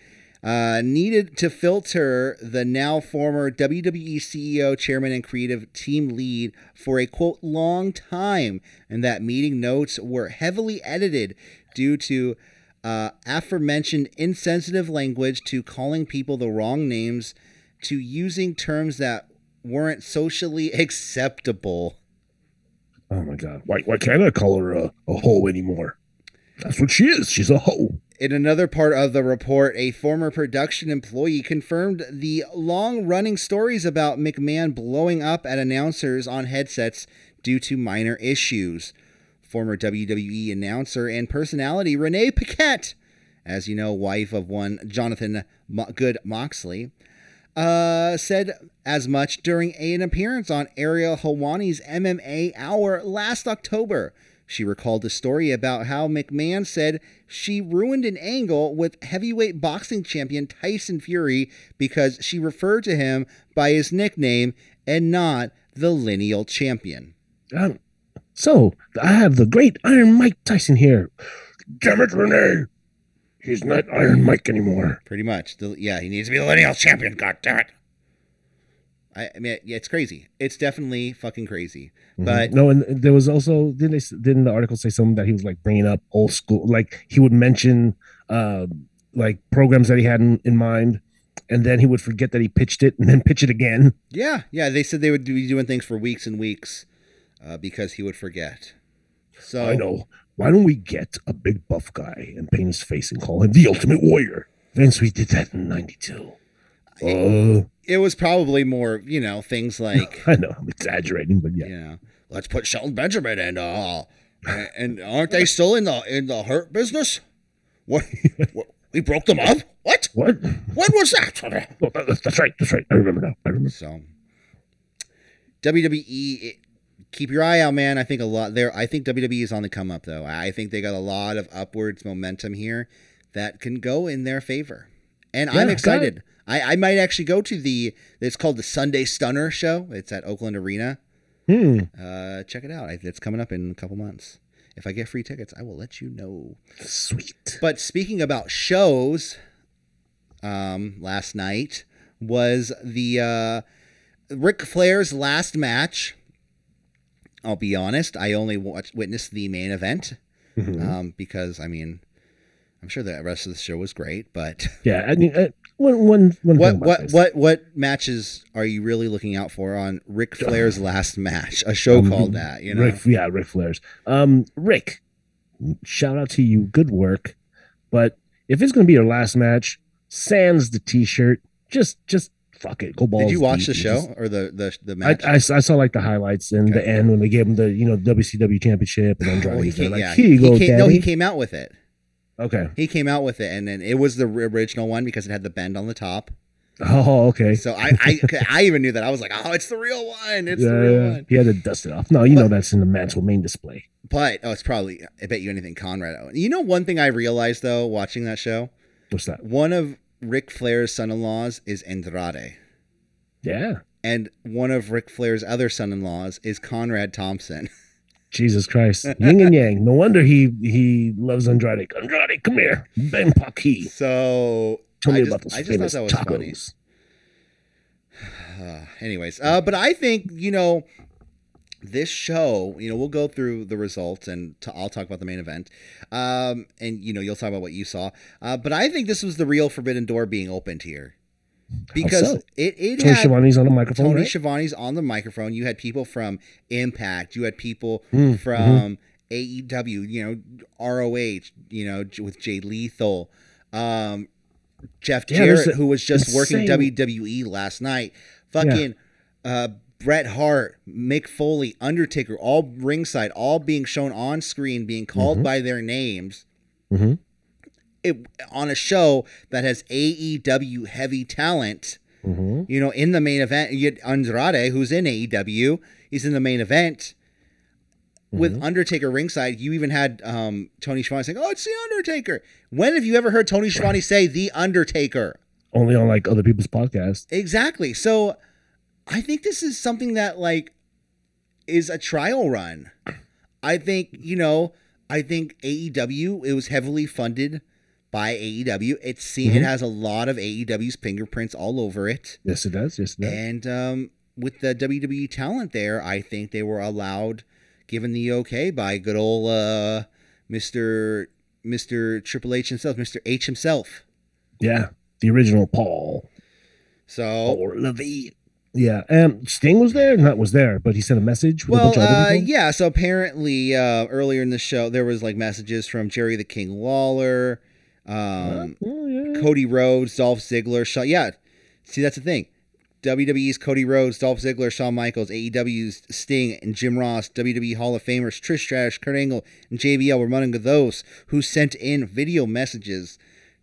uh, needed to filter the now former WWE CEO, chairman, and creative team lead for a quote long time, and that meeting notes were heavily edited due to uh, aforementioned insensitive language to calling people the wrong names to using terms that weren't socially acceptable. Oh my god. Why why can't I call her a, a hoe anymore? That's what she is. She's a hoe. In another part of the report, a former production employee confirmed the long running stories about McMahon blowing up at announcers on headsets due to minor issues former WWE announcer and personality Renee Paquette, as you know, wife of one Jonathan Good Moxley, uh, said as much during an appearance on Ariel Helwani's MMA Hour last October. She recalled a story about how McMahon said she ruined an angle with heavyweight boxing champion Tyson Fury because she referred to him by his nickname and not the lineal champion. Um, so, I have the great Iron Mike Tyson here. Damn it, Renee! He's not Iron Mike anymore. Pretty much. The, yeah, he needs to be the lineal champion, god damn it. I, I mean, yeah, it's crazy. It's definitely fucking crazy. Mm-hmm. But no, and there was also didn't they didn't the article say something that he was like bringing up old school, like he would mention uh like programs that he had in, in mind, and then he would forget that he pitched it and then pitch it again. Yeah, yeah. They said they would be doing things for weeks and weeks uh, because he would forget. So I know. Why don't we get a big buff guy and paint his face and call him the Ultimate Warrior? Vince, we did that in '92. Uh, it was probably more, you know, things like I know I'm exaggerating, but yeah, you know, let's put Shelton Benjamin and uh, and aren't they still in the in the hurt business? What, what we broke them up? What? What? When was that? that's right. That's right. I remember now. I remember. So WWE keep your eye out, man. I think a lot there. I think WWE is on the come up, though. I think they got a lot of upwards momentum here that can go in their favor, and Yeah, I'm excited. I, I might actually go to the. It's called the Sunday Stunner show. It's at Oakland Arena. Hmm. Uh, check it out. I- It's coming up in a couple months. If I get free tickets, I will let you know. Sweet. But speaking about shows, um, last night was the uh, Ric Flair's last match. I'll be honest, I only watched, witnessed the main event Mhm. um, because I mean, I'm sure the rest of the show was great, but yeah, I mean, uh, one, one, one what what this. what what matches are you really looking out for on Ric Flair's last match? A show Um, called that, you know. Rick, yeah, Rick Flair's. Um, Rick, shout out to you. Good work. But if it's gonna be your last match, sans the T-shirt, just just fuck it. Go balls. Did you watch deep the show just- or the the the I, match? I, I saw like the highlights and the end when they gave him the you know WCW championship and then Oh, he came, like yeah, he go, came, no, he came out with it. Okay. He came out with it, and then it was the original one because it had the bend on the top. Oh, okay. So I, I, I even knew that. I was like, oh, it's the real one. It's yeah, the real yeah. one. He had to dust it off. No, you know that's in the Mansell main display. But oh, it's probably. I bet you anything, Conrad. You know, one thing I realized though, watching that show, What's that? one of Ric Flair's son-in-laws is Andrade, Yeah. and one of Ric Flair's other son-in-laws is Conrad Thompson. Jesus Christ. Yin and yang. No wonder he he loves Andrade. Andrade, come here. Ben Paki. So Tell me I just, about those I just thought famous that was funny. tacos. Uh, anyways, uh, but I think you know this show. You know, we'll go through the results, and I'll talk about the main event. Um, and you know, you'll talk about what you saw. Uh, but I think this was the real Forbidden Door being opened here because so? it it Tony had Schiavone's on the microphone, Tony right? Schiavone's on the microphone. You had people from Impact. You had people Mm, from AEW. You know, ROH. You know, with Jay Lethal. Um, Jeff Yeah, Jarrett, who was just working WWE last night. Fucking uh, Bret Hart, Mick Foley, Undertaker, all ringside, all being shown on screen, being called Mhm. by their names. hmm It, on a show that has AEW heavy talent, hmm you know, in the main event, you get Andrade, who's in AEW, he's in the main event. With Mm-hmm. Undertaker ringside, you even had um, Tony Schiavone saying, "Oh, it's the Undertaker." When have you ever heard Tony Schiavone say the Undertaker? Only on like other people's podcasts. Exactly. So I think this is something that like is a trial run. I think, you know, I think AEW, it was heavily funded by AEW. It's seen it Mhm. has a lot of AEW's fingerprints all over it. Yes, it does. Yes, it does. And um with the WWE talent there, I think they were allowed given the okay by good old uh Mr. Mr. Triple H himself, Mr. H himself. yeah, the original Paul. So Paul Levy. Yeah, um, Sting was there. Not was there, but he sent a message. With a Well, other uh, yeah. So apparently, uh, earlier in the show, there was like messages from Jerry the King Lawler, um, Oh, yeah. Cody Rhodes, Dolph Ziggler. Shawn, yeah, see that's the thing. WWE's Cody Rhodes, Dolph Ziggler, Shawn Michaels, AEW's Sting, and Jim Ross, WWE Hall of Famers Trish Stratus, Kurt Angle, and JBL were among those who sent in video messages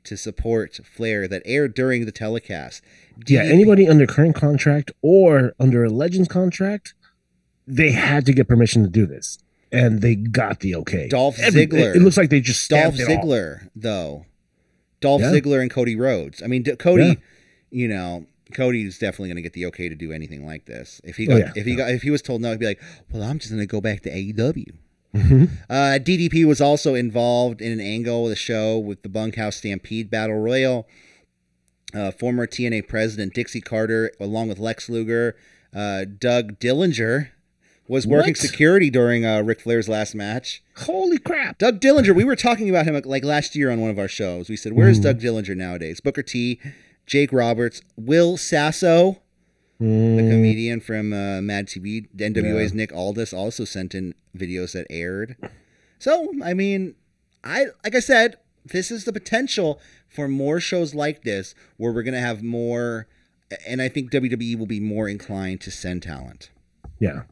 to support Flair that aired during the telecast. Yeah, anybody under current contract or under a Legends contract, they had to get permission to do this, and they got the okay. Dolph Ziggler. It, it looks like they just Dolph stamped it all. Ziggler, though. Dolph Yeah. Ziggler and Cody Rhodes. I mean, D- Cody, Yeah. you know, Cody's definitely going to get the okay to do anything like this. If he Oh, got, yeah. if he got, if he was told no, he'd be like, "Well, I'm just going to go back to AEW." Mhm. Uh, DDP was also involved in an angle of the show with the Bunkhouse Stampede Battle Royal. Uh, former TNA president Dixie Carter, along with Lex Luger, uh, Doug Dillinger, was working What? security during uh, Ric Flair's last match. Holy crap! Doug Dillinger, we were talking about him like last year on one of our shows. We said, "Where's Mhm. Doug Dillinger nowadays?" Booker T, Jake Roberts, Will Sasso, the Mm, comedian from uh, Mad TV, NWA's Nick Aldis also sent in videos that aired. So, I mean, I like I said, this is the potential for more shows like this where we're gonna have more, and I think WWE will be more inclined to send talent. yeah,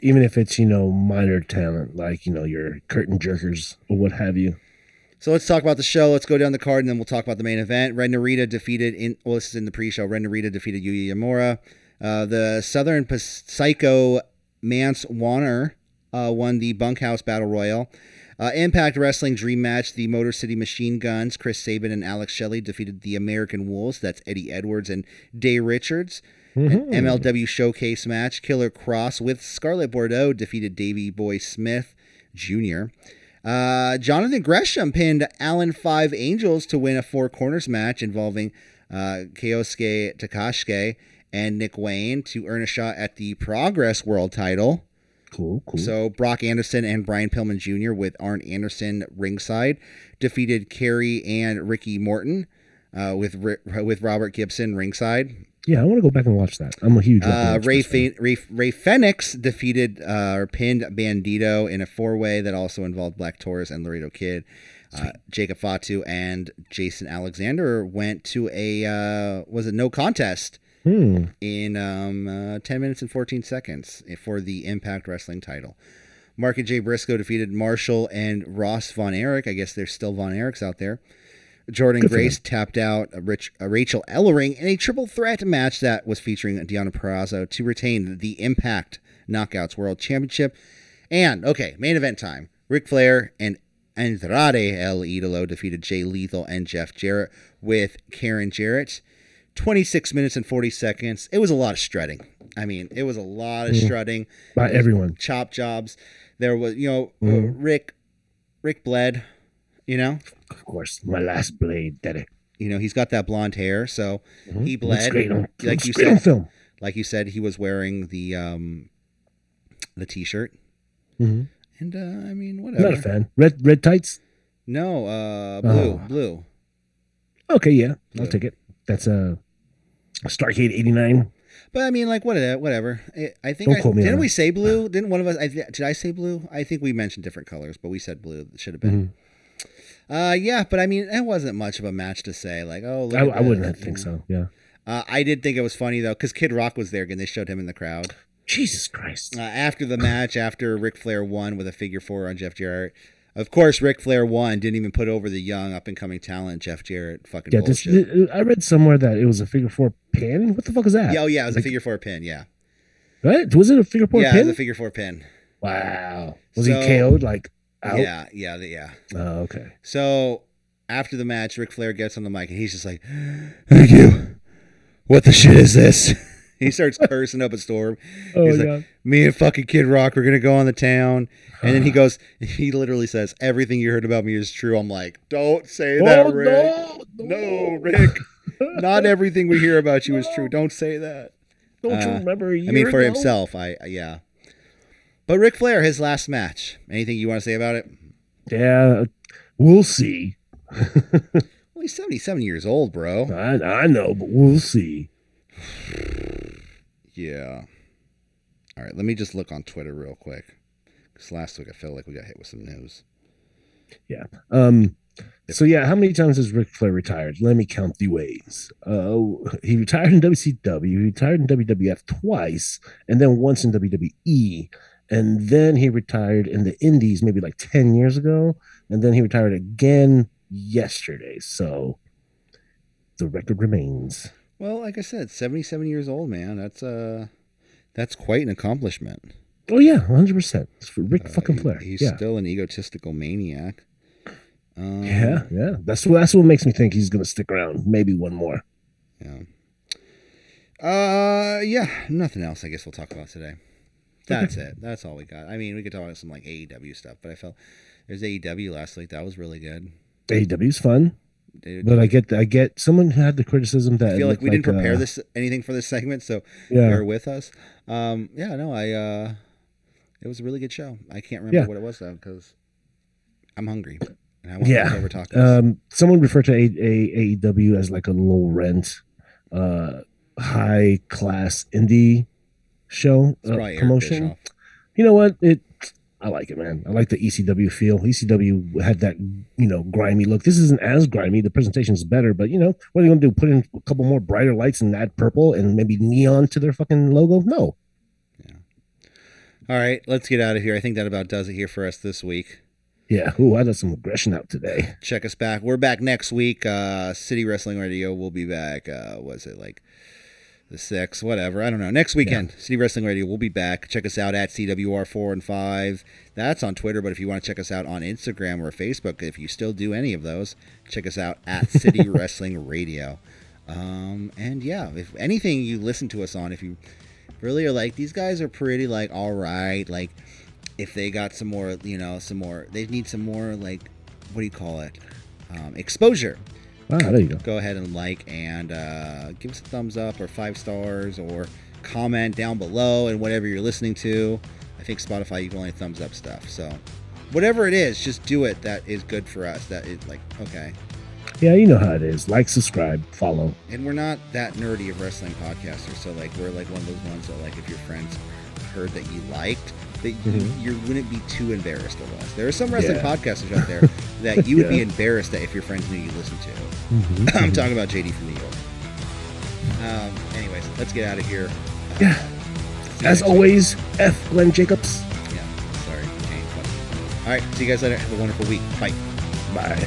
even if it's you know minor talent like you know your curtain jerkers or what have you. So let's talk about the show. Let's go down the card and then we'll talk about the main event. Ren Narita defeated in well, this is in the pre-show. Ren Narita defeated Yuya Uemura. Uh, the Southern Psycho Mance Warner uh, won the Bunkhouse Battle Royal. Uh, Impact Wrestling Dream Match, the Motor City Machine Guns, Chris Sabin and Alex Shelley defeated the American Wolves. That's Eddie Edwards and Davey Richards. An MLW Showcase match, Killer Kross with Scarlett Bordeaux defeated Davey Boy Smith Jr. Uh, Jonathan Gresham pinned Alan Five Angels to win a Four Corners match involving uh, Konosuke Takeshita and Nick Wayne to earn a shot at the Progress World title. Cool, cool. So Brock Anderson and Brian Pillman Jr. with Arn Anderson ringside defeated Kerry and Ricky Morton uh, with with Robert Gibson ringside. Yeah, I want to go back and watch that. I'm a huge Uh, Ray. Fe- Ray Rey Fenix defeated uh, or pinned Bandido in a four way that also involved Black Taurus and Laredo Kid. Uh, Jacob Fatu and Jason Alexander went to a uh, was it no contest Hmm. in um, uh, 10 minutes and 14 seconds for the Impact Wrestling title. Mark and Jay Briscoe defeated Marshall and Ross Von Erich. I guess there's still Von Erichs out there. Jordynne Good Grace tapped out a Rich, a Rachel Ellering in a triple threat match that was featuring Deonna Purrazzo to retain the Impact Knockouts World Championship. And, okay, main event time. Ric Flair and Andrade El Idolo defeated Jay Lethal and Jeff Jarrett with Karen Jarrett. 26 minutes and 40 seconds. It was a lot of strutting. I mean, it was a lot of Mm. strutting, By everyone. chop jobs. There was, you know, Mhm. Rick, Rick bled. You know, Of course, my last blade, daddy. you know, he's got that blonde hair, so Mhm. he bled. like you said, film. like you said, he was wearing the um, the t-shirt, hmm and uh, I mean, whatever. not a fan. Red red tights. No, uh, blue, Oh. blue. Okay, yeah, I'll take it. That's a Starcade '89. But I mean, like whatever. Whatever. I- I think. Don't I, quote me didn't that. we say blue? Didn't one of us? I, did I say blue? I think we mentioned different colors, but we said blue. It should have been. Uh, yeah, but I mean, it wasn't much of a match to say. Like, oh, look I, I wouldn't think so. Yeah. Uh, I did think it was funny though, because Kid Rock was there again. They showed him in the crowd Jesus Christ. uh, after the match. After Ric Flair won with a figure four on Jeff Jarrett. Of course, Ric Flair won. Didn't even put over the young up and coming talent Jeff Jarrett. Fucking Yeah, this. I read somewhere that it was a figure four pin. What the fuck is that? yeah, oh yeah, it was a figure four pin. Yeah, Right? Was it a figure four yeah, pin? Yeah, it was a figure four pin. wow. Was So- he KO'd like out? Yeah, yeah, yeah. Oh, okay. So after the match, Ric Flair gets on the mic and he's just like, "Thank you. What the shit is this?" he starts cursing up a storm. Oh He's like, god. Me and fucking Kid Rock, we're gonna go on the town, and then he goes. He literally says, "Everything you heard about me is true." I'm like, "Don't say that, Oh Rick. no, No, Rick. Not everything we hear about you is true. Don't say that." Don't you Uh, remember? A year I mean, for ago? himself, I- yeah. But Ric Flair, his last match. Anything you want to say about it? Yeah, we'll see. Well, he's 77 years old, bro. I, I know, but we'll see. Yeah. All right, let me just look on Twitter real quick. Because last week I felt like we got hit with some news. Yeah. Um. So yeah, how many times has Ric Flair retired? Let me count the ways. Uh, he retired in WCW, he retired in WWF twice, and then once in WWE, and then he retired in the Indies maybe like ten years ago, and then he retired again yesterday. So the record remains. Well, like I said, 77 years old, man. That's uh that's quite an accomplishment. Oh yeah, hundred percent. It's for Ric Uh, fucking Flair. he's yeah. still an egotistical maniac. Um, yeah, yeah. That's what that's what makes me think he's gonna stick around. Maybe one more. Yeah. Uh, yeah. Nothing else. I guess we'll talk about today. That's it. That's all we got. I mean, we could talk about some like AEW stuff, but I felt there's AEW last week. That was really good. AEW's fun. They- But I get, I get. Someone had the criticism that I feel like we didn't prepare uh, this anything for this segment, so Yeah, bear with us. Um, yeah, no, I. uh It was a really good show. I can't remember Yeah. what it was though because I'm hungry and I want Yeah. over tacos. um, someone referred to a, a, AEW as like a low rent, uh, high class indie show uh, promotion. You know what? It, I like it, man. I like the ECW feel. ECW had that, you know, grimy look. This isn't as grimy. The presentation is better, but you know, what are you gonna do? Put in a couple more brighter lights and add purple and maybe neon to their fucking logo? No. All right, let's get out of here. I think that about does it here for us this week. Yeah. Ooh, I got some aggression out today. check us back. We're back next week. Uh, City Wrestling Radio will be back. Uh, was it like the six, whatever. I don't know. Next weekend, City Wrestling Radio. We'll be back. Check us out at CWR four and five. That's on Twitter. But if you want to check us out on Instagram or Facebook, if you still do any of those, check us out at City Wrestling Radio. Um, and yeah, if anything you listen to us on, if you really are like these guys are pretty like all right, like if they got some more, you know, some more, they need some more like what do you call it, um, exposure Ah, there you go. go ahead and like and uh, give us a thumbs up or five stars or comment down below and whatever you're listening to. I think Spotify you can only thumbs up stuff. So whatever it is, just do it. That is good for us. That is like okay. Yeah, you know how it is. Like, subscribe, follow. And we're not that nerdy of wrestling podcasters. So like we're like one of those ones that like if your friends heard that you liked that you, Mhm. you wouldn't be too embarrassed of us. There are some wrestling Yeah. podcasters out there that you would be embarrassed that if your friends knew you listened to. Mhm. I'm talking about JD from New York. Um, anyways, let's get out of here. Uh, Yeah. As next week. always, F. Glenn Jacobs. Yeah, sorry. All right, see you guys later. Have a wonderful week. Bye. Bye.